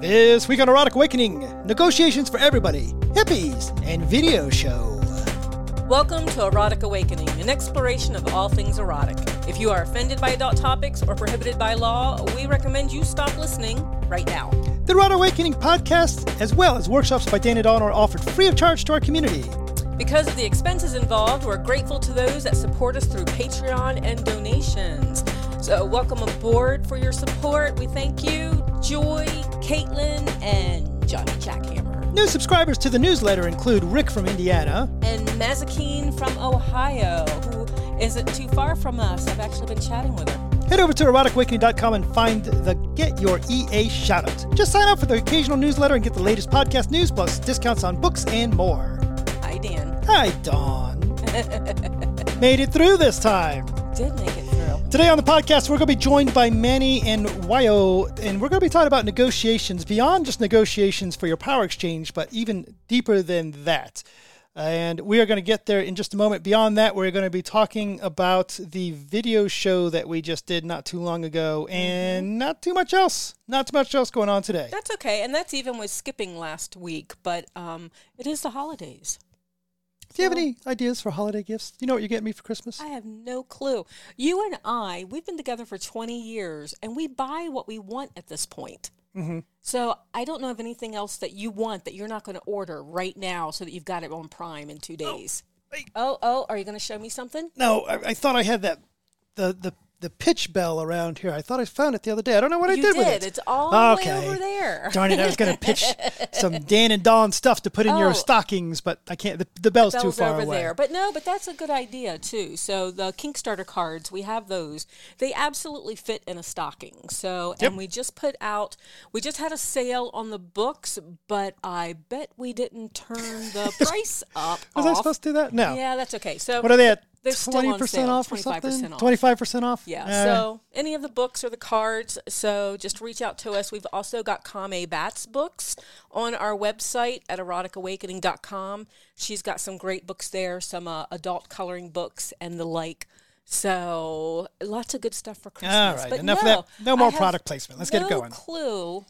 This week on Erotic Awakening, negotiations for everybody, hippies, and video show. Welcome to Erotic Awakening, an exploration of all things erotic. If you are offended by adult topics or prohibited by law, we recommend you stop listening right now. The Erotic Awakening podcast, as well as workshops by Dan and Dawn, are offered free of charge to our community. Because of the expenses involved, we're grateful to those that support us through Patreon and donations. So, welcome aboard for your support. We thank you, Joy, Caitlin, and Johnny Jackhammer. New subscribers to the newsletter include Rick from Indiana, And Mazakine from Ohio, who isn't too far from us. I've actually been chatting with her. Head over to eroticawakening.com and find the Get Your EA shoutout. Just sign up for the occasional newsletter and get the latest podcast news plus discounts on books and more. Hi, Dan. Hi, Dawn. Made it through this time. Did make it. Today on the podcast, we're going to be joined by Manny and Wyo, and we're going to be talking about negotiations beyond just negotiations for your power exchange, but even deeper than that. And we are going to get there in just a moment. Beyond that, we're going to be talking about the video show that we just did not too long ago, and not too much else. Not too much else going on today. That's okay, and that's even with skipping last week. But um, it is the holidays. Do you have any ideas for holiday gifts? You know what you're getting me for Christmas? I have no clue. You and I, we've been together for 20 years, and we buy what we want at this point. Mm-hmm. So I don't know of anything else that you want that you're not going to order right now, so that you've got it on Prime in two days. wait. Oh, oh, are you going to show me something? No, I, I thought I had that the the the pitch bell around here. I thought I found it the other day. I don't know what I you did, with it. It's all Okay. way over there. Darn it! I was going to pitch some Dan and Dawn stuff to put in Oh. your stockings, but I can't. The, the bell's too far over away. there. But no, but that's a good idea too. So the Kickstarter cards, we have those. They absolutely fit in a stocking. So Yep. and we just put out we just had a sale on the books, but I bet we didn't turn the price up. Was I supposed to do that? No. Yeah, that's okay. So What are they at? They're still Twenty on percent sale, off or 25% something? off. Twenty-five percent off. Yeah. Uh, so any of the books or the cards, so just reach out to us. We've also got Kame Bat's books on our website at eroticawakening.com. She's got some great books there, some uh, adult coloring books and the like. So lots of good stuff for Christmas. all right. But Enough no, of that. No more product placement. Let's get it no going. clue.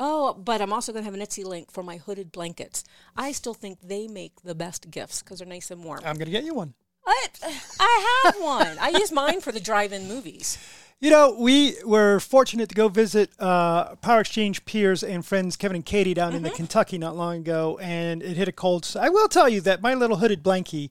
Oh, but I'm also going to have an Etsy link for my hooded blankets. I still think they make the best gifts because they're nice and warm. I'm going to get you one. I, I have one. I use mine for the drive-in movies. You know, we were fortunate to go visit uh, Power Exchange peers and friends Kevin and Katie down in Mm-hmm. the Kentucky not long ago, and it hit a cold. I will tell you that my little hooded blankie,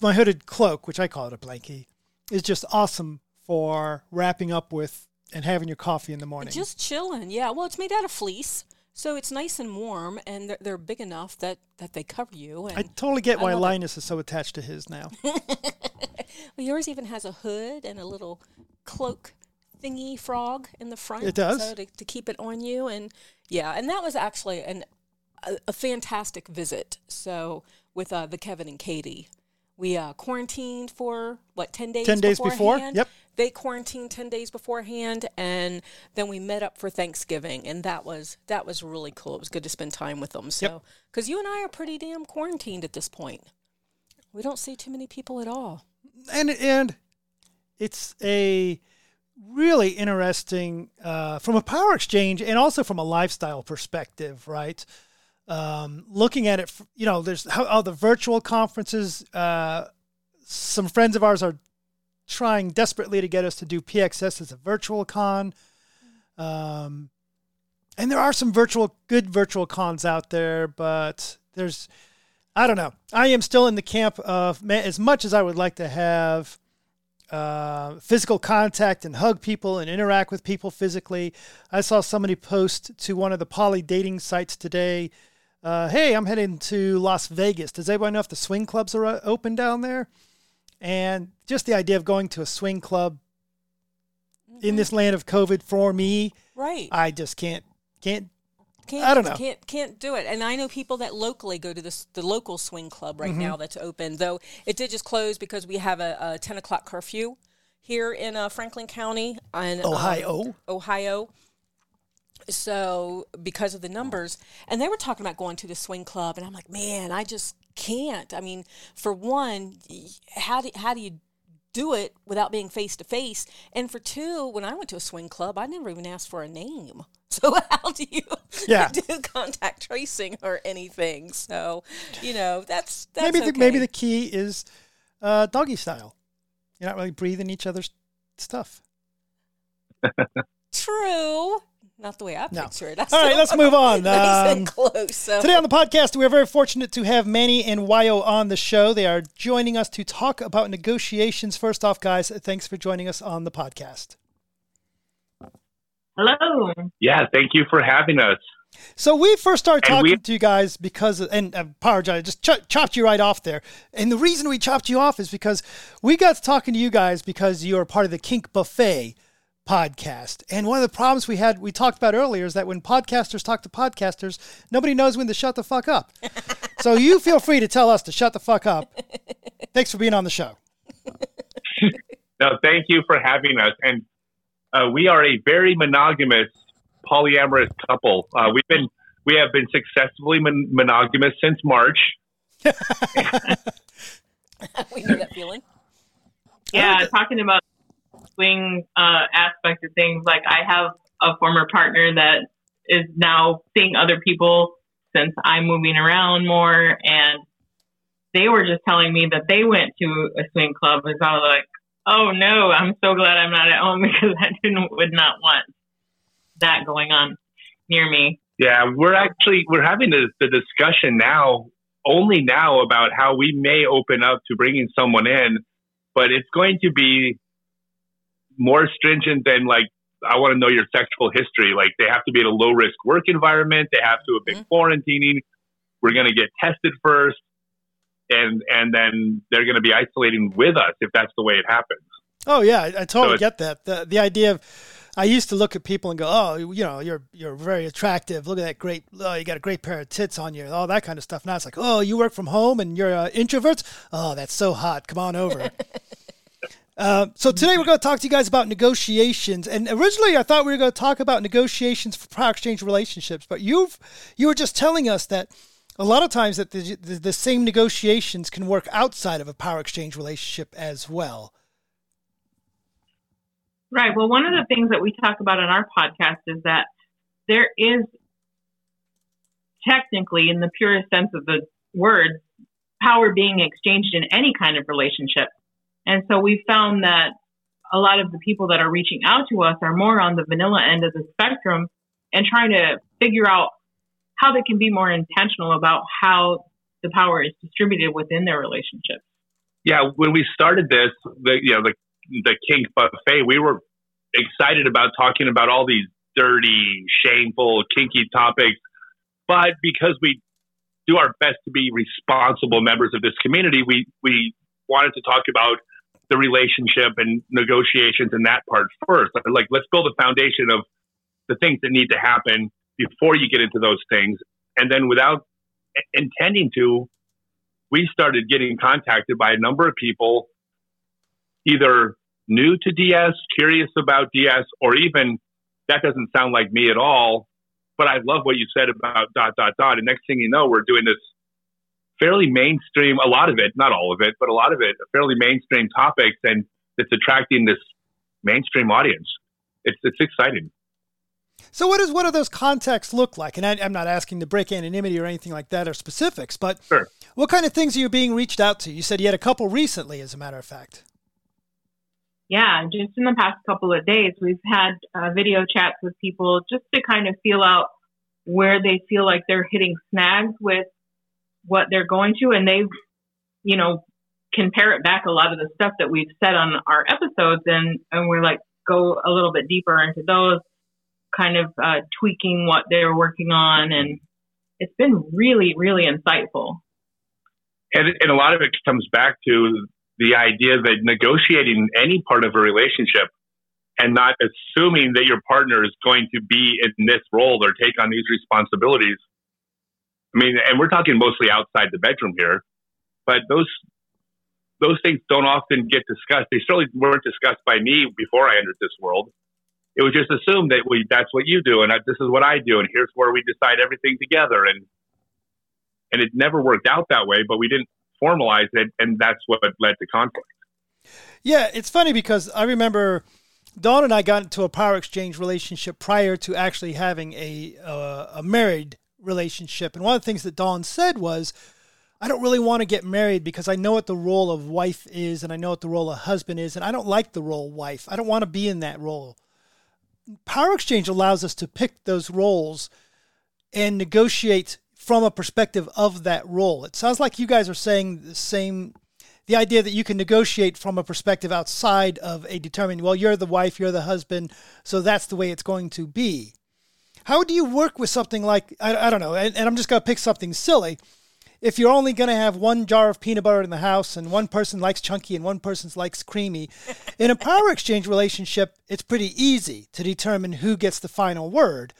my hooded cloak, which I call it a blankie, is just awesome for wrapping up with and having your coffee in the morning. Just chilling, yeah. Well, it's made out of fleece, so it's nice and warm, and they're, they're big enough that, that they cover you. And I totally get I why. Linus is so attached to his now. well, yours even has a hood and a little cloak thingy frog in the front. It does. so to, to keep it on you, and yeah, and that was actually an a, a fantastic visit. So with uh, the Kevin and Katie, we uh, quarantined for what ten days. 10 days before? beforehand? Yep. They quarantined ten days beforehand, and then we met up for Thanksgiving, and that was that was really cool. It was good to spend time with them. So, because you and I are pretty damn quarantined at this point, we don't see too many people at all. and and it's a really interesting uh, from a power exchange and also from a lifestyle perspective, right? Um, looking at it, you know, there's how, how the virtual conferences. Uh, some friends of ours are trying desperately to get us to do PXS as a virtual con. Um, and there are some virtual, good virtual cons out there, but there's, I don't know. I am still in the camp of man, as much as I would like to have uh, physical contact and hug people and interact with people physically. I saw somebody post to one of the poly dating sites today. Uh, hey, I'm heading to Las Vegas. Does everybody know if the swing clubs are open down there? And just the idea of going to a swing club in this land of COVID for me, Right. I just can't can't Can't, I don't know. Can't can't do it. And I know people that locally go to this the local swing club Mm-hmm. right now that's open. Though it did just close because we have a, a ten o'clock curfew here in uh, Franklin County in um, Ohio. So because of the numbers, and they were talking about going to the swing club, and I'm like, man, I just can't. I mean, for one, how do how do you do it without being face to face? And for two, when I went to a swing club, I never even asked for a name. So how do you Yeah. do contact tracing or anything? So you know that's that's maybe the, maybe the key is uh, doggy style. You're not really breathing each other's stuff. true. Not the way I No. picture it. I All right, let's move on. nice Um, and close. So. Today on the podcast, we are very fortunate to have Manny and Wyo on the show. They are joining us to talk about negotiations. First off, guys, thanks for joining us on the podcast. Hello. Yeah, thank you for having us. So we first started talking we- to you guys because, and I apologize, I just ch- chopped you right off there. And the reason we chopped you off is because we got to talking to you guys because you are part of the Kink Buffet podcast. And one of the problems we had, we talked about earlier, is that when podcasters talk to podcasters, nobody knows when to shut the fuck up. so you feel free to tell us to shut the fuck up. Thanks for being on the show. No, thank you for having us. And uh, we are a very monogamous, polyamorous couple. Uh, we've been we have been successfully mon- monogamous since March. we know that feeling. Yeah, talking about swing uh, aspect of things, like I have a former partner that is now seeing other people since I'm moving around more, and they were just telling me that they went to a swing club, and I was like, "Oh no, I'm so glad I'm not at home because I didn't would not want that going on near me." Yeah, we're actually we're having the, the discussion now, only now about how we may open up to bringing someone in, but it's going to be more stringent than like I want to know your sexual history. Like they have to be in a low risk work environment. They have to have been quarantining. We're going to get tested first, and and then they're going to be isolating with us if that's the way it happens. Oh yeah, I, I totally it's- get that. The the idea of I used to look at people and go, "Oh, you know, you're you're very attractive. Look at that great. Oh, you got a great pair of tits on you. All that kind of stuff." Now it's like, "Oh, you work from home and you're uh, introverts. Oh, that's so hot. Come on over." Uh, so today we're going to talk to you guys about negotiations. And originally I thought we were going to talk about negotiations for power exchange relationships, but you've you were just telling us that a lot of times that the, the, the same negotiations can work outside of a power exchange relationship as well. Right. Well, one of the things that we talk about on our podcast is that there is technically, in the purest sense of the word, power being exchanged in any kind of relationship. And so we found that a lot of the people that are reaching out to us are more on the vanilla end of the spectrum and trying to figure out how they can be more intentional about how the power is distributed within their relationship. Yeah, when we started this, the you know the the kink buffet, we were excited about talking about all these dirty, shameful, kinky topics, but because we do our best to be responsible members of this community, we we wanted to talk about the relationship and negotiations and that part first. Like, let's build a foundation of the things that need to happen before you get into those things, and then without intending to, we started getting contacted by a number of people, either new to DS, curious about DS, or even that doesn't sound like me at all. But I love what you said about dot dot dot. And next thing you know, we're doing this fairly mainstream, a lot of it, not all of it, but a lot of it, fairly mainstream topics, and it's attracting this mainstream audience. It's it's exciting. So what does what do those contexts look like? And I, I'm not asking to break anonymity or anything like that or specifics, but Sure. what kind of things are you being reached out to? You said you had a couple recently, as a matter of fact. Yeah, just in the past couple of days, we've had uh, video chats with people just to kind of feel out where they feel like they're hitting snags with what they're going to, and they, you know, can parrot back a lot of the stuff that we've said on our episodes, and and we're like go a little bit deeper into those, kind of uh, tweaking what they're working on, and it's been really, really insightful. And, and a lot of it comes back to the idea that negotiating any part of a relationship and not assuming that your partner is going to be in this role or take on these responsibilities. I mean, and we're talking mostly outside the bedroom here, but those those things don't often get discussed. They certainly weren't discussed by me before I entered this world. It was just assumed that we that's what you do and I, this is what I do and here's where we decide everything together and and it never worked out that way, but we didn't formalize it and that's what led to conflict. Yeah, it's funny because I remember Dawn and I got into a power exchange relationship prior to actually having a uh, a married relationship, and one of the things that Dawn said was, "I don't really want to get married because I know what the role of wife is, and I know what the role of husband is, and I don't like the role wife. I don't want to be in that role." Power exchange allows us to pick those roles and negotiate from a perspective of that role. It sounds like you guys are saying the same the idea that you can negotiate from a perspective outside of a determined, well, you're the wife, you're the husband, so that's the way it's going to be. How do you work with something like, I, I don't know, and, and I'm just going to pick something silly. If you're only going to have one jar of peanut butter in the house and one person likes chunky and one person likes creamy, in a power exchange relationship, it's pretty easy to determine who gets the final word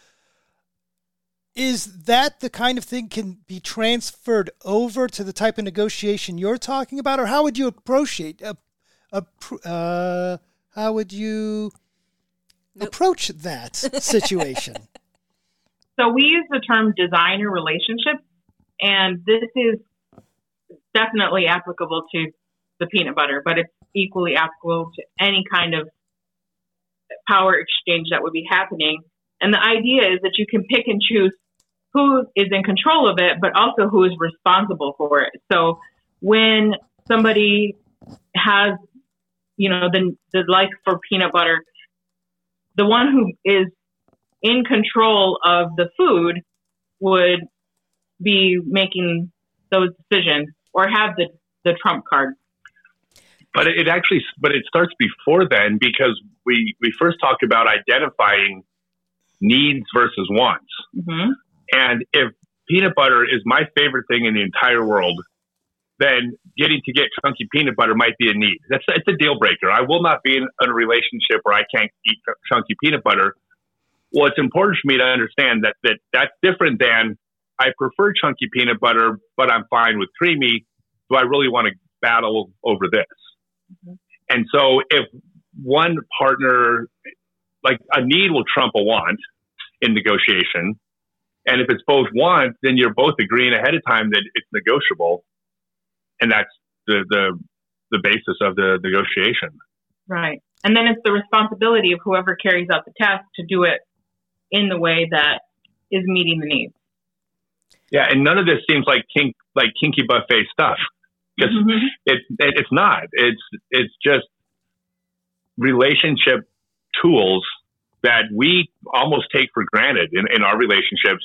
is that the kind of thing can be transferred over to the type of negotiation you're talking about or how would you approach it uh, uh, how would you nope. approach that situation so we use the term designer relationship and this is definitely applicable to the peanut butter but it's equally applicable to any kind of power exchange that would be happening and the idea is that you can pick and choose who is in control of it, but also who is responsible for it. So when somebody has, you know, the, the like for peanut butter, the one who is in control of the food would be making those decisions or have the, the trump card. But it actually, but it starts before then because we, we first talk about identifying needs versus wants. Mm-hmm. And if peanut butter is my favorite thing in the entire world, then getting to get chunky peanut butter might be a need. That's it's a deal breaker. I will not be in a relationship where I can't eat chunky peanut butter. Well, it's important for me to understand that that that's different than I prefer chunky peanut butter, but I'm fine with creamy. Do I really want to battle over this? Mm-hmm. And so, if one partner, like a need, will trump a want in negotiation, and if it's both wants, then you're both agreeing ahead of time that it's negotiable, and that's the the the basis of the negotiation. Right, and then it's the responsibility of whoever carries out the task to do it in the way that is meeting the needs. Yeah, and none of this seems like kink like kinky buffet stuff because mm-hmm. it, it it's not. It's it's just relationship tools that we almost take for granted in, in our relationships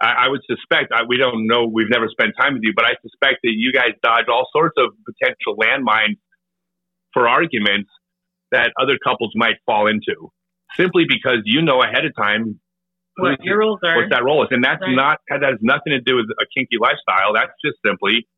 I, I would suspect I, we don't know. We've never spent time with you, but I suspect that you guys dodge all sorts of potential landmines for arguments that other couples might fall into, simply because you know ahead of time what your rules are, what that role is, and that's right. not that has nothing to do with a kinky lifestyle. That's just simply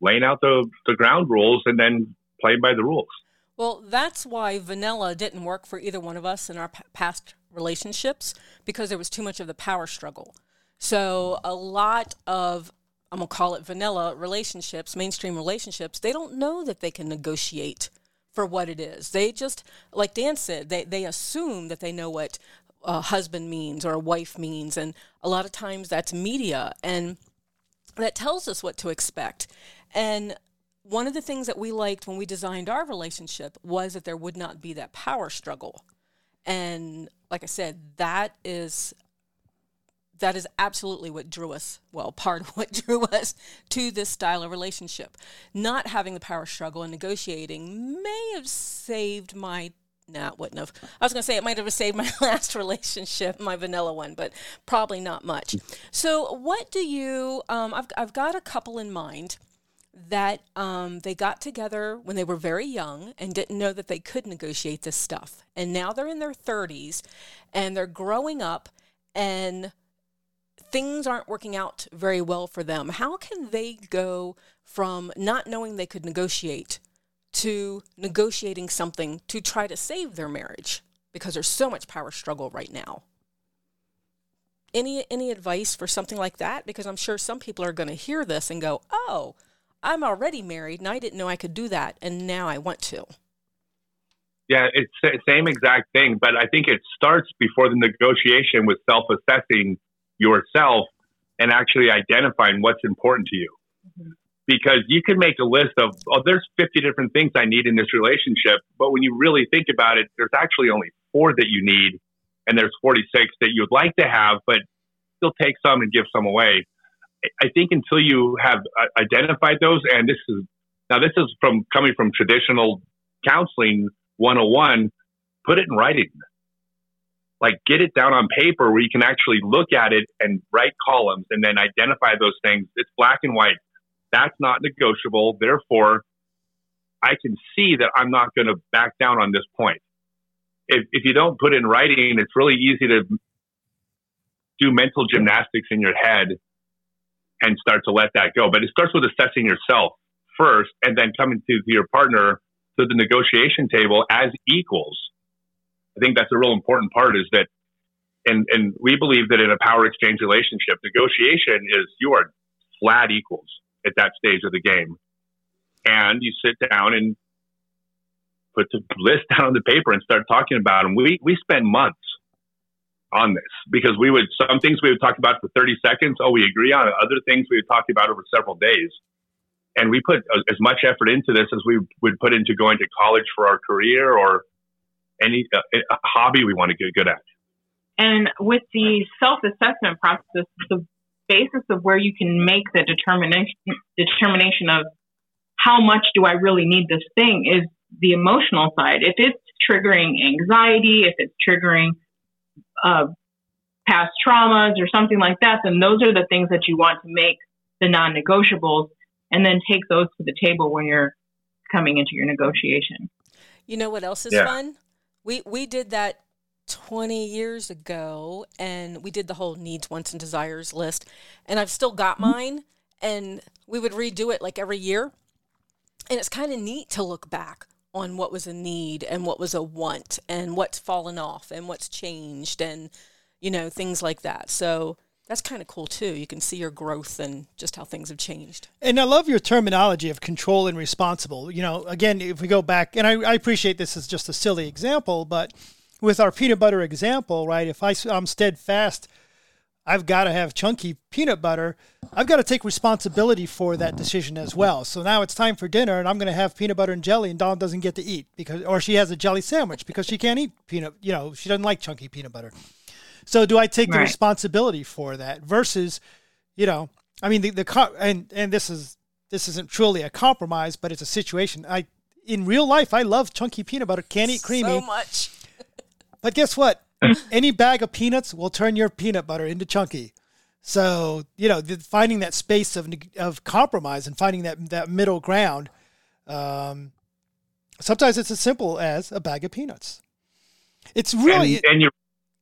laying out the the ground rules and then playing by the rules. Well, that's why vanilla didn't work for either one of us in our p- past relationships because there was too much of the power struggle. So a lot of I'm gonna call it vanilla relationships, mainstream relationships, they don't know that they can negotiate for what it is. They just, like Dan said, they, they assume that they know what a husband means or a wife means. And a lot of times that's media and that tells us what to expect. And one of the things that we liked when we designed our relationship was that there would not be that power struggle. And like I said, that is that is absolutely what drew us, well, part of what drew us to this style of relationship. Not having the power struggle and negotiating may have saved my nah, wouldn't have. I was going to say it might have saved my last relationship, my vanilla one, but probably not much. So, what do you? Um, I've I've got a couple in mind that um, they got together when they were very young and didn't know that they could negotiate this stuff, and now they're in their thirties and they're growing up and things aren't working out very well for them, how can they go from not knowing they could negotiate to negotiating something to try to save their marriage? Because there's so much power struggle right now. Any any advice for something like that? Because I'm sure some people are going to hear this and go, "Oh, I'm already married, and I didn't know I could do that, and now I want to." Yeah, it's the same exact thing, but I think it starts before the negotiation with self-assessing yourself and actually identifying what's important to you. Mm-hmm. because you can make a list of, oh, there's 50 different things I need in this relationship. But when you really think about it, there's actually only four that you need, and there's 46 that you'd like to have, but still take some and give some away. I think until you have uh, identified those, and this is now this is from coming from traditional counseling 101, put it in writing. Like get it down on paper where you can actually look at it and write columns and then identify those things. It's black and white. That's not negotiable. Therefore, I can see that I'm not going to back down on this point. If, if you don't put in writing, it's really easy to do mental gymnastics in your head and start to let that go. But it starts with assessing yourself first and then coming to your partner to the negotiation table as equals. I think that's a real important part is that, and, and we believe that in a power exchange relationship, negotiation is you are flat equals at that stage of the game. And you sit down and put the list down on the paper and start talking about them. We, we spend months on this because we would, some things we would talk about for 30 seconds. Oh, we agree on it. Other things we would talk about over several days. And we put as much effort into this as we would put into going to college for our career or any uh, a hobby we want to get good at. And with the self assessment process, the basis of where you can make the determination determination of how much do I really need this thing is the emotional side. If it's triggering anxiety, if it's triggering uh, past traumas or something like that, then those are the things that you want to make the non-negotiables, and then take those to the table when you're coming into your negotiation. You know what else is yeah. fun? We we did that 20 years ago and we did the whole needs, wants, and desires list. And I've still got mm-hmm. mine. And we would redo it like every year. And it's kind of neat to look back on what was a need and what was a want and what's fallen off and what's changed and, you know, things like that. So that's kind of cool too. You can see your growth and just how things have changed. And I love your terminology of control and responsible. You know, again, if we go back, and I, I appreciate this is just a silly example, but with our peanut butter example, right? If I, I'm steadfast, I've got to have chunky peanut butter. I've got to take responsibility for that decision as well. So now it's time for dinner, and I'm going to have peanut butter and jelly, and Dawn doesn't get to eat because, or she has a jelly sandwich because she can't eat peanut. You know, she doesn't like chunky peanut butter. So do I take right. the responsibility for that versus, you know, I mean the the and and this is this isn't truly a compromise, but it's a situation. I in real life I love chunky peanut butter, can't eat creamy so much. But guess what? Any bag of peanuts will turn your peanut butter into chunky. So you know, finding that space of of compromise and finding that that middle ground. Um, sometimes it's as simple as a bag of peanuts. It's really. And, and you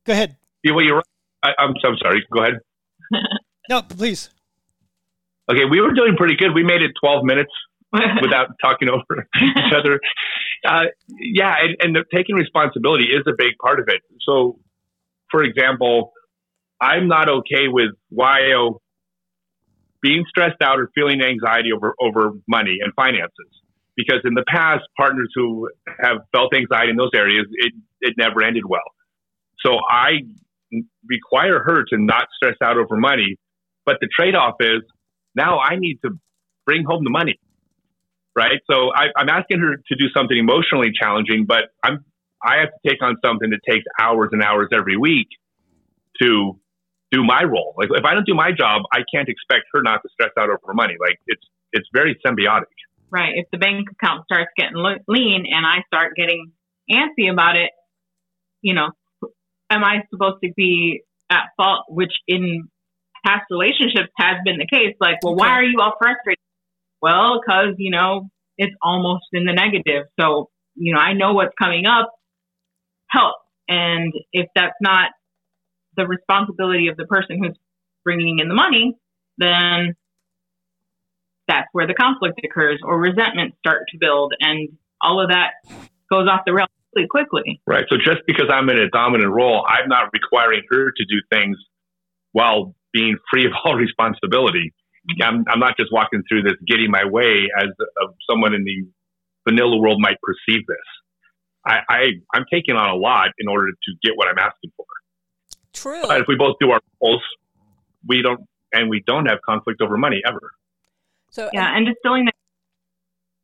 go ahead. Yeah, well, you're. I, I'm. I'm sorry. Go ahead. no, please. Okay, we were doing pretty good. We made it 12 minutes without talking over each other. Uh, yeah, and, and taking responsibility is a big part of it. So, for example, I'm not okay with YO being stressed out or feeling anxiety over, over money and finances. Because in the past, partners who have felt anxiety in those areas, it, it never ended well. So I require her to not stress out over money. But the trade off is now I need to bring home the money right? So I, am asking her to do something emotionally challenging, but I'm I have to take on something that takes hours and hours every week to do my role. Like if I don't do my job, I can't expect her not to stress out over money. Like it's it's very symbiotic. Right. If the bank account starts getting lean and I start getting antsy about it, you know, am I supposed to be at fault? Which in past relationships has been the case. Like, well, why are you all frustrated? Well, because, you know, it's almost in the negative. So, you know, I know what's coming up. Help. And if that's not the responsibility of the person who's bringing in the money, then that's where the conflict occurs or resentment start to build and all of that goes off the rails really quickly. Right. So just because I'm in a dominant role, I'm not requiring her to do things while being free of all responsibility. I'm, I'm not just walking through this getting my way as of someone in the vanilla world might perceive this. I, I I'm taking on a lot in order to get what I'm asking for. True. But if we both do our roles, we don't, and we don't have conflict over money ever. So Yeah, and distilling the,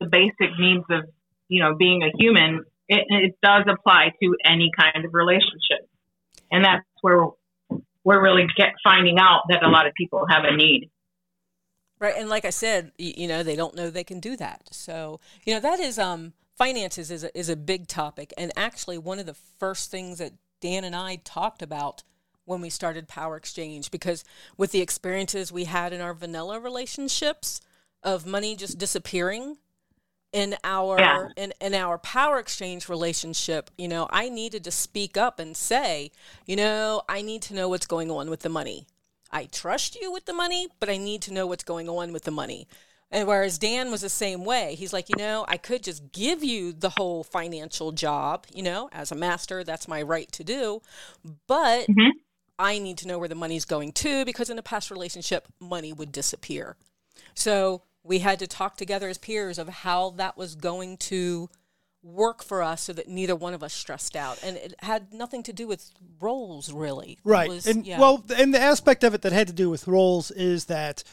the basic needs of you know being a human, it, it does apply to any kind of relationship, and that's where we're really get finding out that a lot of people have a need. Right, and like I said, you, know, they don't know they can do that. So, you know, that is um finances is a, is a big topic, and actually one of the first things that Dan and I talked about when we started Power Exchange, because with the experiences we had in our vanilla relationships of money just disappearing in our Yeah. in, in our power exchange relationship you know i needed to speak up and say you know i need to know what's going on with the money. I trust you with the money but i need to know what's going on with the money. And whereas dan was the same way. He's like you know i could just give you the whole financial job you know as a master that's my right to do. But Mhm. i need to know where the money's going to because in a past relationship money would disappear. So we had to talk together as peers of how that was going to work for us so that neither one of us stressed out. And it had nothing to do with roles, really. Right. was- and yeah. well, and the aspect of it that had to do with roles is that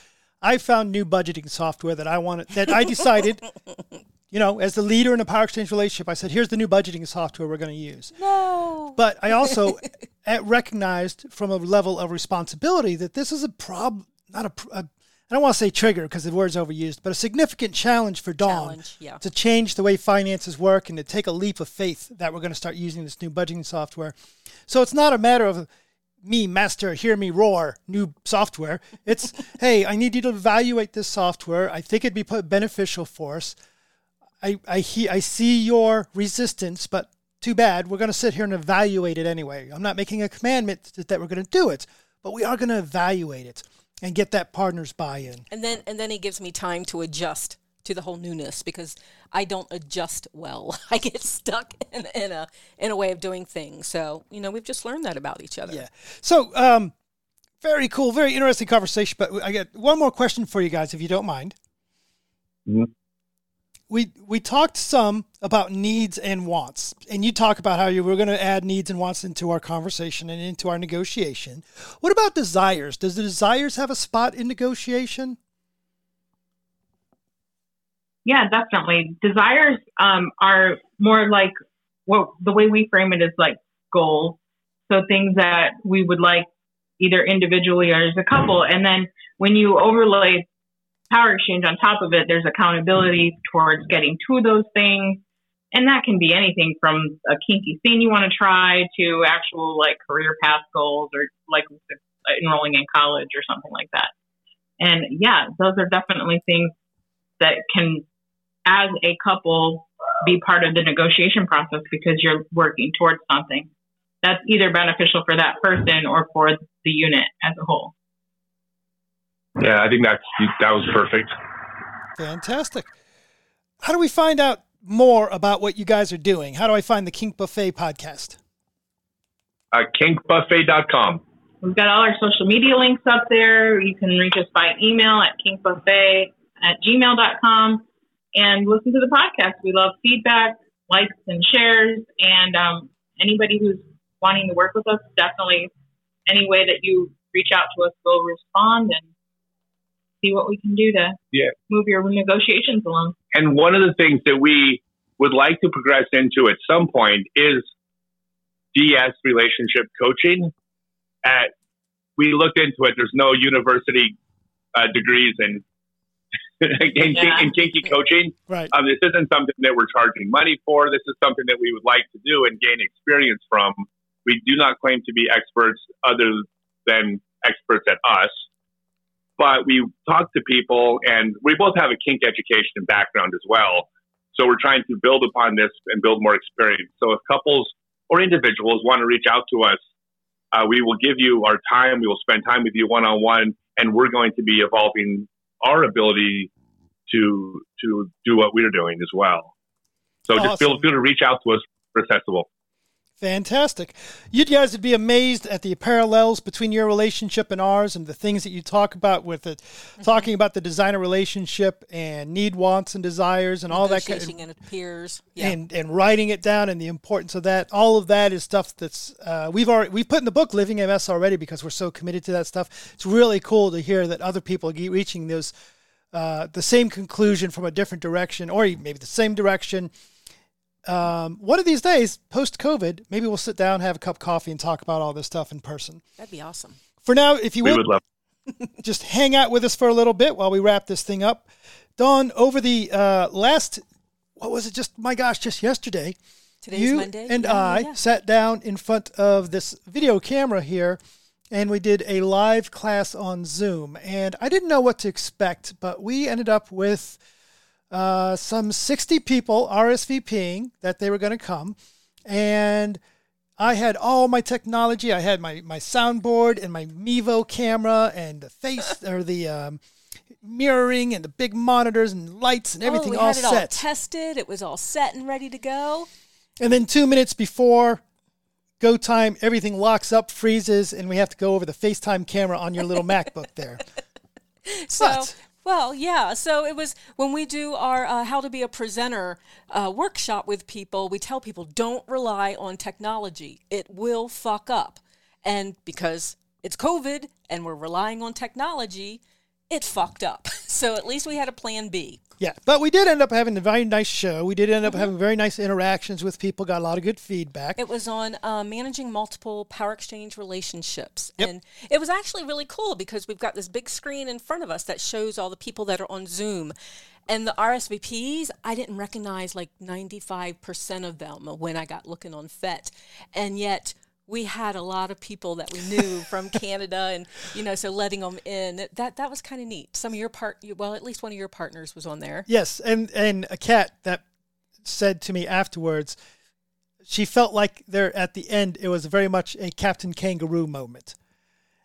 I found new budgeting software that I wanted that I decided, you know, as the leader in a power exchange relationship, I said, here's the new budgeting software we're going to use. no. But I also recognized from a level of responsibility that this is a problem, not a, a I don't want to say trigger because the word's overused, but a significant challenge for Dawn Challenge, yeah. to change the way finances work and to take a leap of faith that we're going to start using this new budgeting software. So it's not a matter of me, master, hear me roar, new software. It's, hey, I need you to evaluate this software. I think it'd be beneficial for us. I, I, he, I see your resistance, but too bad. We're going to sit here and evaluate it anyway. I'm not making a commandment that, that we're going to do it, but we are going to evaluate it and get that partner's buy-in. and then and then he gives me time to adjust to the whole newness because I don't adjust well. I get stuck in, in a in a way of doing things. So, you know, we've just learned that about each other. Yeah. So, um, very cool, very interesting conversation. But I got one more question for you guys, if you don't mind. Mhm. We we talked some about needs and wants, and you talk about how you were going to add needs and wants into our conversation and into our negotiation. What about desires? Does the desires have a spot in negotiation? Yeah, definitely. Desires um, are more like well, the way we frame it is like goals. So things that we would like either individually or as a couple. And then when you overlay power exchange on top of it, there's accountability towards getting to those things. And that can be anything from a kinky scene you want to try to actual like career path goals or like enrolling in college or something like that. And yeah, those are definitely things that can as a couple be part of the negotiation process because you're working towards something that's either beneficial for that person or for the unit as a whole. Yeah, I think that's that was perfect. Fantastic. How do we find out more about what you guys are doing? How do I find the Kink Buffet podcast? Uh, kinkbuffet.com. We've got all our social media links up there. You can reach us by email at kinkbuffet at gmail.com and listen to the podcast. We love feedback, likes, and shares. And um, anybody who's wanting to work with us, definitely any way that you reach out to us, we'll respond and see what we can do to Yeah. move your negotiations along. And one of the things that we would like to progress into at some point is DS relationship coaching. At we looked into it. There's no university uh, degrees in in, Yeah. in kinky coaching. Right. Um, this isn't something that we're charging money for. This is something that we would like to do and gain experience from. We do not claim to be experts other than experts at us, but we talk to people and we both have a kink education and background as well. So we're trying to build upon this and build more experience. So if couples or individuals want to reach out to us, uh, we will give you our time. We will spend time with you one on one, and we're going to be evolving our ability to to do what we're doing as well. So just feel Awesome. free to reach out to us for accessible. Fantastic. You guys would be amazed at the parallels between your relationship and ours and the things that you talk about with it, talking about the designer relationship and need, wants, and desires and all that kind Negotiating and peers. Yeah. and and writing it down and the importance of that. All of that is stuff that's uh, we've already we've put in the book Living MS already because we're so committed to that stuff. It's really cool to hear that other people are reaching those uh, the same conclusion from a different direction, or maybe the same direction. Um, one of these days, post COVID, maybe we'll sit down, have a cup of coffee, and talk about all this stuff in person. That'd be awesome. For now, if you We would, would love. just hang out with us for a little bit while we wrap this thing up. Dawn, over the uh, last, what was it? Just my gosh, just yesterday, Today's you Monday. and Yeah, I yeah. sat down in front of this video camera here, and we did a live class on Zoom. And I didn't know what to expect, but we ended up with uh, some 60 people RSVPing that they were going to come, and I had all my technology. I had my my soundboard and my Mevo camera and the face or the um, mirroring and the big monitors and lights and everything oh, we all had it all set. tested. It was all set and ready to go. and then two minutes before go time, everything locks up, freezes, and we have to go over the FaceTime camera on your little MacBook there. So, But- well, yeah. So it was when we do our uh, how to be a presenter uh, workshop with people. We tell people don't rely on technology; it will fuck up. And because it's COVID and we're relying on technology, it fucked up. So at least we had a plan B. Yeah, but we did end up having a very nice show. We did end up having very nice interactions with people. Got a lot of good feedback. It was on uh, managing multiple power exchange relationships. Yep. And it was actually really cool because we've got this big screen in front of us that shows all the people that are on Zoom. And the RSVPs, I didn't recognize like 95% of them when I got looking on FET. And yet, we had a lot of people that we knew from Canada, and you know, so letting them in that that was kind of neat. Some of your part, well, at least one of your partners was on there. Yes, and and a cat that said to me afterwards, she felt like there at the end it was very much a Captain Kangaroo moment.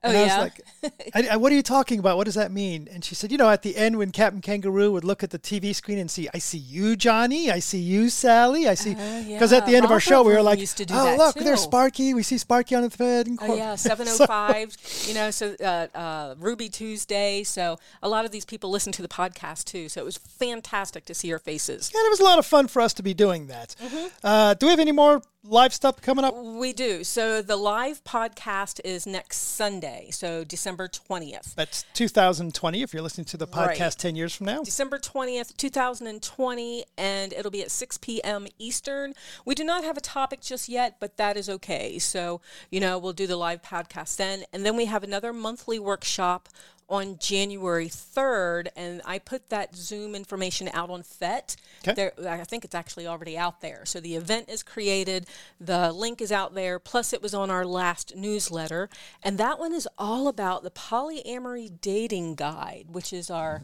Oh And I yeah, was like, I, I- "What are you talking about? What does that mean?" And she said, "You know, at the end when Captain Kangaroo would look at the TV screen and see, I see you, Johnny. I see you, Sally. I see." Oh, Because at the end of our show, we were like, used to do "Oh, look, too." there's Sparky. We see Sparky on the thread." And Oh yeah, seven oh five. You know, so uh, uh, Ruby Tuesday. So a lot of these people listen to the podcast too. So it was fantastic to see your faces. and it was a lot of fun for us to be doing that. Mm-hmm. Uh, do we have any more live stuff coming up? We do. So the live podcast is next Sunday, so December twentieth. That's 2020. If you're listening to the podcast Right. 10 years from now. December 20th, 2020, and it'll be at 6 p.m. Eastern. We do not have a topic just yet, but that is okay. So, you know, we'll do the live podcast then. And then we have another monthly workshop on January 3rd, and I put that Zoom information out on FET. Okay. There, I think it's actually already out there. So the event is created, the link is out there, plus it was on our last newsletter. And that one is all about the polyamory dating guide, which is our.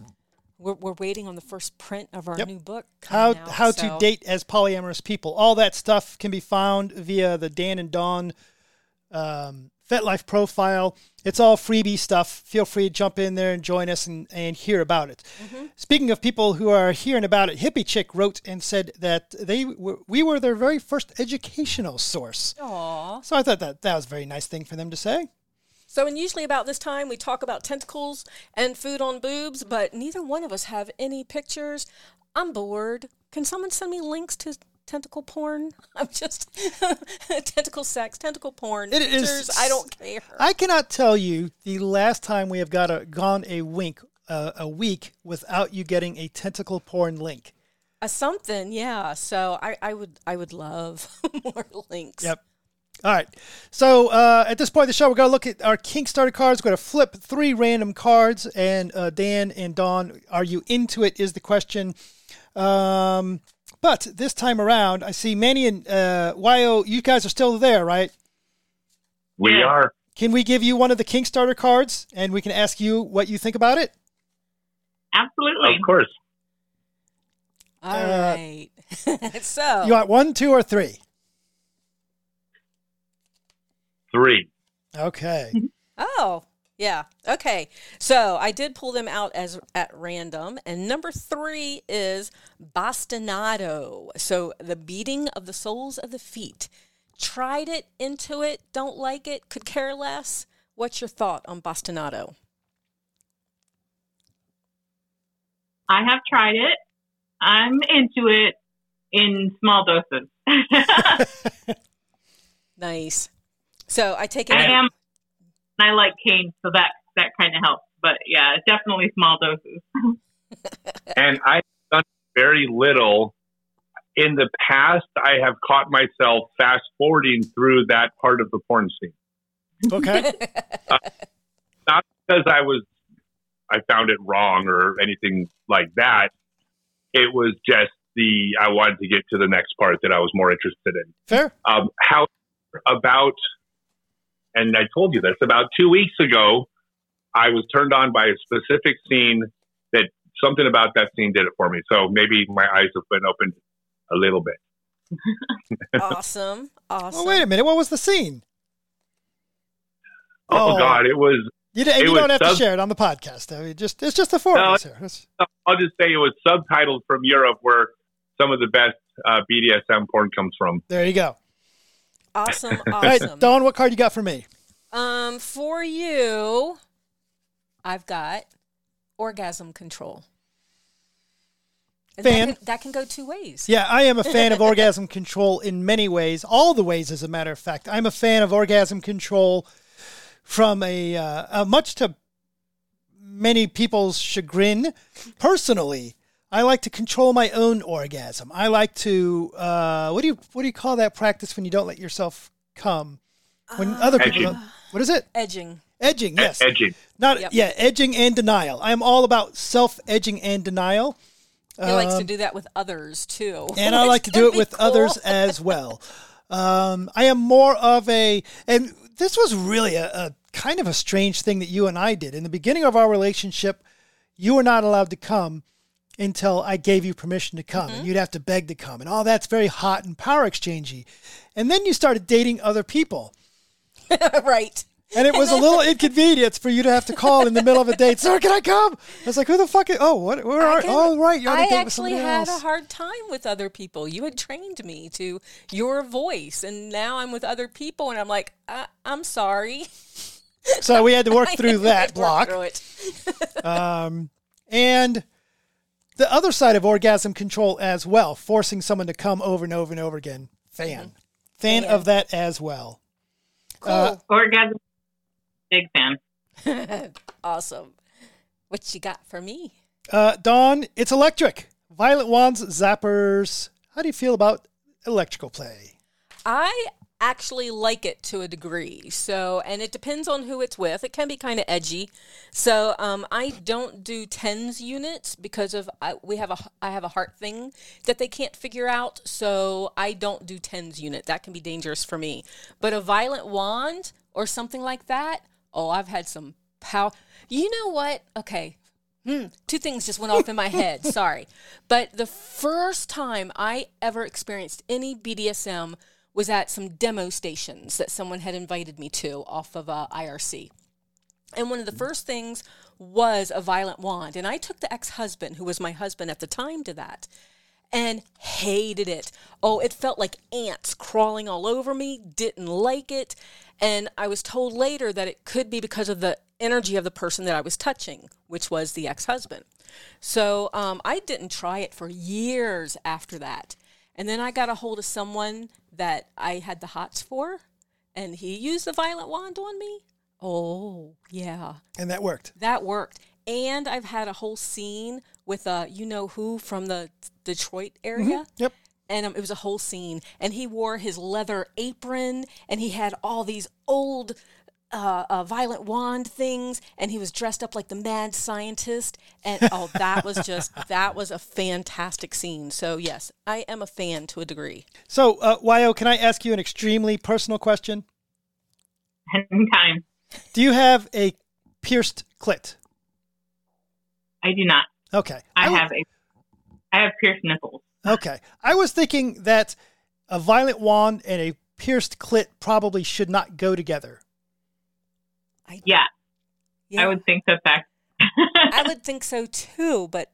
We're, we're waiting on the first print of our Yep. new book. How out, how so- to date as polyamorous people. All that stuff can be found via the Dan and Dawn um, FetLife profile. It's all freebie stuff. Feel free to jump in there and join us and, and hear about it. Mm-hmm. Speaking of people who are hearing about it, Hippie Chick wrote and said that they were, we were their very first educational source. Aw. So I thought that that was a very nice thing for them to say. So, and usually about this time we talk about tentacles and food on boobs, but neither one of us have any pictures. I'm bored. Can someone send me links to tentacle porn? I'm just tentacle sex, tentacle porn. It is- pictures. I don't care. I cannot tell you the last time we have got a, gone a wink uh, a week without you getting a tentacle porn link. Uh, something, yeah. So I, I would, I would love more links. Yep. All right. So uh, at this point in the show, we're going to look at our Kickstarter cards. We're going to flip three random cards. And uh, Dan and Dawn, are you into it? Is the question. Um, but this time around, I see Manny and uh, Wyo, you guys are still there, right? We Yeah. are. Can we give you one of the Kickstarter cards and we can ask you what you think about it? Absolutely. Of course. All Uh, right. so You want one, two, or three? Three. Okay. Oh, yeah. Okay. So I did pull them out as at random. And number three is bastinado. So the beating of the soles of the feet. Tried it, into it, don't like it, could care less. What's your thought on bastinado? I have tried it. I'm into it in small doses. Nice. So I take it. I am. I like cane, so that that kind of helps. But yeah, definitely small doses. and I've done very little. In the past, I have caught myself fast forwarding through that part of the porn scene. Okay. Not because I was, I found it wrong or anything like that. It was just the, I wanted to get to the next part that I was more interested in. Fair. Um, how about, and I told you this about two weeks ago, I was turned on by a specific scene that something about that scene did it for me. So maybe my eyes have been opened a little bit. awesome. Awesome. Well, wait a minute. What was the scene? Oh, Oh. God, it was. You, and It you was don't have to share it on the podcast. I mean, just it's just the four No, of us here. It's- I'll just say it was subtitled from Europe, where some of the best uh, BDSM porn comes from. there you go. Awesome. All right, Awesome. Dawn, what card you got for me? Um, for you, I've got orgasm control. And Fan. That can, that can go two ways. Yeah, I am a fan of orgasm control in many ways, all the ways, as a matter of fact. I'm a fan of orgasm control from a, uh, uh much to many people's chagrin. Personally, I like to control my own orgasm. I like to uh, what do you what do you call that practice when you don't let yourself come when other people Edging. don't? What is it? Edging. Edging. E- Yes. edging. Not Yep. yeah, edging and denial. I am all about self edging and denial. He likes to do that with others too. Um, and I like to do it with cool. others as well. Um, I am more of a, and this was really a, a kind of a strange thing that you and I did in the beginning of our relationship. You were not allowed to come until I gave you permission to come, and you'd have to beg to come, and all that's very hot and power exchangey. And then you started dating other people. right. And it was a little inconvenience for you to have to call in the middle of a date. Sir, can I come? I was like, who the fuck? Is, oh, what? Where are? can- Oh, right, you're on a I date with actually somebody had else. a hard time with other people. You had trained me to your voice, and now I'm with other people, and I'm like, I- I'm sorry. so we had to work through that block. through. Um, and the other side of orgasm control as well, forcing someone to come over and over and over again. Fan. Fan Fan. of that as well. Uh, Orgasm, big fan. awesome. What you got for me? Uh, Dawn, it's electric. Violet wands, zappers. How do you feel about electrical play? I actually like it to a degree. So, and it depends on who it's with. It can be kind of edgy. So, um, I don't do TENS units because of I, we have a I have a heart thing that they can't figure out. So, I don't do TENS unit. That can be dangerous for me. But a violet wand or something like that. Oh, I've had some power. You know what? Okay, Hmm, two things just went off in my head. Sorry. But the first time I ever experienced any BDSM was at some demo stations that someone had invited me to off of uh, IRC. And one of the first things was a violet wand. And I took the ex husband, who was my husband at the time, to that and hated it. Oh, it felt like ants crawling all over me, didn't like it. And I was told later that it could be because of the energy of the person that I was touching, which was the ex husband. So um, I didn't try it for years after that. And then I got a hold of someone that I had the hots for, and he used the violet wand on me. Oh, yeah. And that worked. That worked. And I've had a whole scene with uh, you know who from the Detroit area. Yep. And um, it was a whole scene. And he wore his leather apron and he had all these old uh, uh, violet wand things. And he was dressed up like the mad scientist. And oh, that was just, that was a fantastic scene. So, yes, I am a fan to a degree. So, uh, Yo, can I ask you an extremely personal question? Anytime. Do you have a pierced clit? I do not. Okay. I w- have a. I have pierced nipples. Okay. I was thinking that a violet wand and a pierced clit probably should not go together. Yeah, Yeah, I would think the fact. I would think so too, but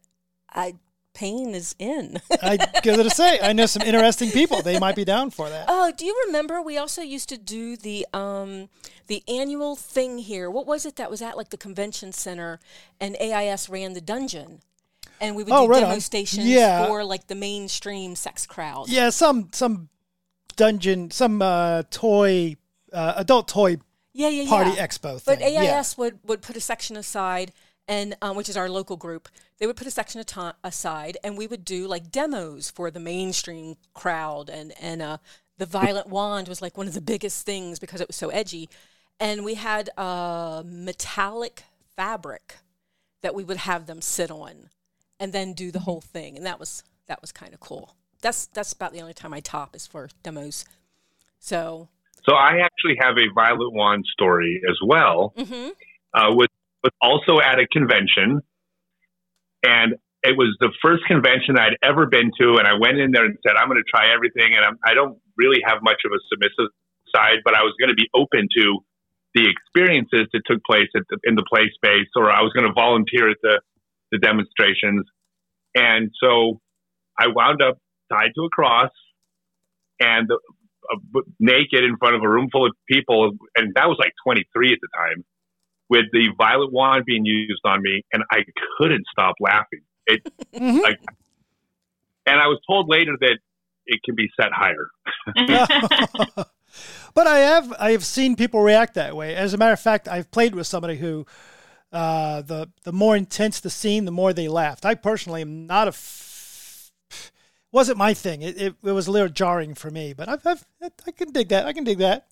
I, pain is in. I going to say I know some interesting people. They might be down for that. Oh, do you remember we also used to do the um the annual thing here? What was it that was at like the convention center and AIS ran the dungeon? And we would Oh, do right demo on. stations Yeah. for like the mainstream sex crowd. Yeah, some some dungeon, some uh, toy, uh, adult toy yeah, yeah. party yeah. expo thing. But AIS Yeah. would, would put a section aside and um, which is our local group. They would put a section aside, and we would do like demos for the mainstream crowd. And and uh, the Violet Wand was like one of the biggest things because it was so edgy. And we had a metallic fabric that we would have them sit on, and then do the whole thing. And that was that was kind of cool. That's that's about the only time I top is for demos. So So I actually have a Violet Wand story as well. mhm. Uh, was was also at a convention, and it was the first convention I'd ever been to. And I went in there and said, "I'm going to try everything." And I'm, I don't really have much of a submissive side, but I was going to be open to the experiences that took place at the, in the play space, or I was going to volunteer at the the demonstrations. And so I wound up tied to a cross and uh, naked in front of a room full of people, and that was like 23 at the time, with the violet wand being used on me, and I couldn't stop laughing. It Mhm. like, and I was told later that it can be set higher. but I have I have seen people react that way. As a matter of fact, I've played with somebody who uh, the the more intense the scene, the more they laughed. I personally am not a f- wasn't my thing. It, it, it was a little jarring for me, but I've, I've I can dig that. I can dig that.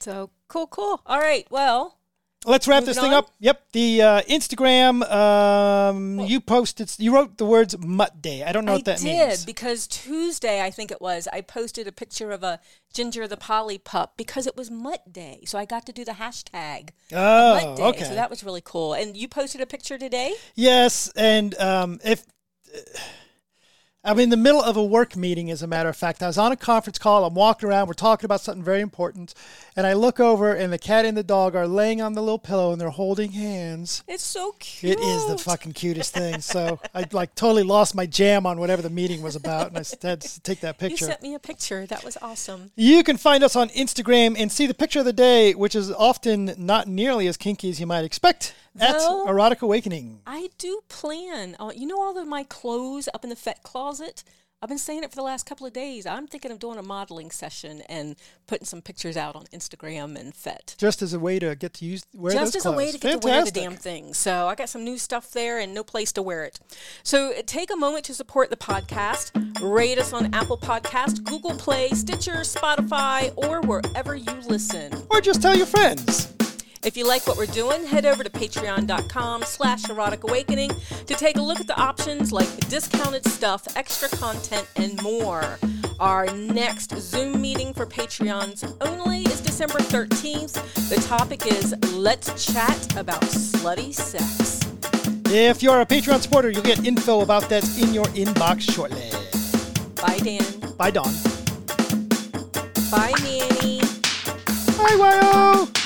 So cool, cool. All right. Well, Let's wrap this thing on? up. Yep, the uh, Instagram. Um, you posted. You wrote the words "mutt day." I don't know I what that did means. because Tuesday, I think it was, I posted a picture of a Ginger the Polly pup because it was Mutt Day. So I got to do the hashtag Oh, Mutt Day. okay. So that was really cool. And you posted a picture today? Yes, and um, if I'm in the middle of a work meeting, as a matter of fact, I was on a conference call. I'm walking around. We're talking about something very important, and I look over, and the cat and the dog are laying on the little pillow, and they're holding hands. It's so cute. It is the fucking cutest thing. So I like totally lost my jam on whatever the meeting was about, and I had to take that picture. You sent me a picture. That was awesome. You can find us on Instagram and see the picture of the day, which is often not nearly as kinky as you might expect, at Erotic Awakening. I do plan. Uh, you know all of my clothes up in the fet closet? I've been saying it for the last couple of days. I'm thinking of doing a modeling session and putting some pictures out on Instagram and Fet. Just as a way to get to use wear just as a way to get to wear the Fantastic. damn thing. So I got some new stuff there and no place to wear it. So take a moment to support the podcast. Rate us on Apple Podcast, Google Play, Stitcher, Spotify, or wherever you listen. Or just tell your friends. If you like what we're doing, head over to patreon.com slash erotic awakening to take a look at the options like discounted stuff, extra content, and more. Our next Zoom meeting for Patreons only is December 13th. The topic is Let's Chat About Slutty Sex. If you're a Patreon supporter, you'll get info about that in your inbox shortly. Bye, Dan. Bye, Dawn. Bye, Manny. Bye, Wyo.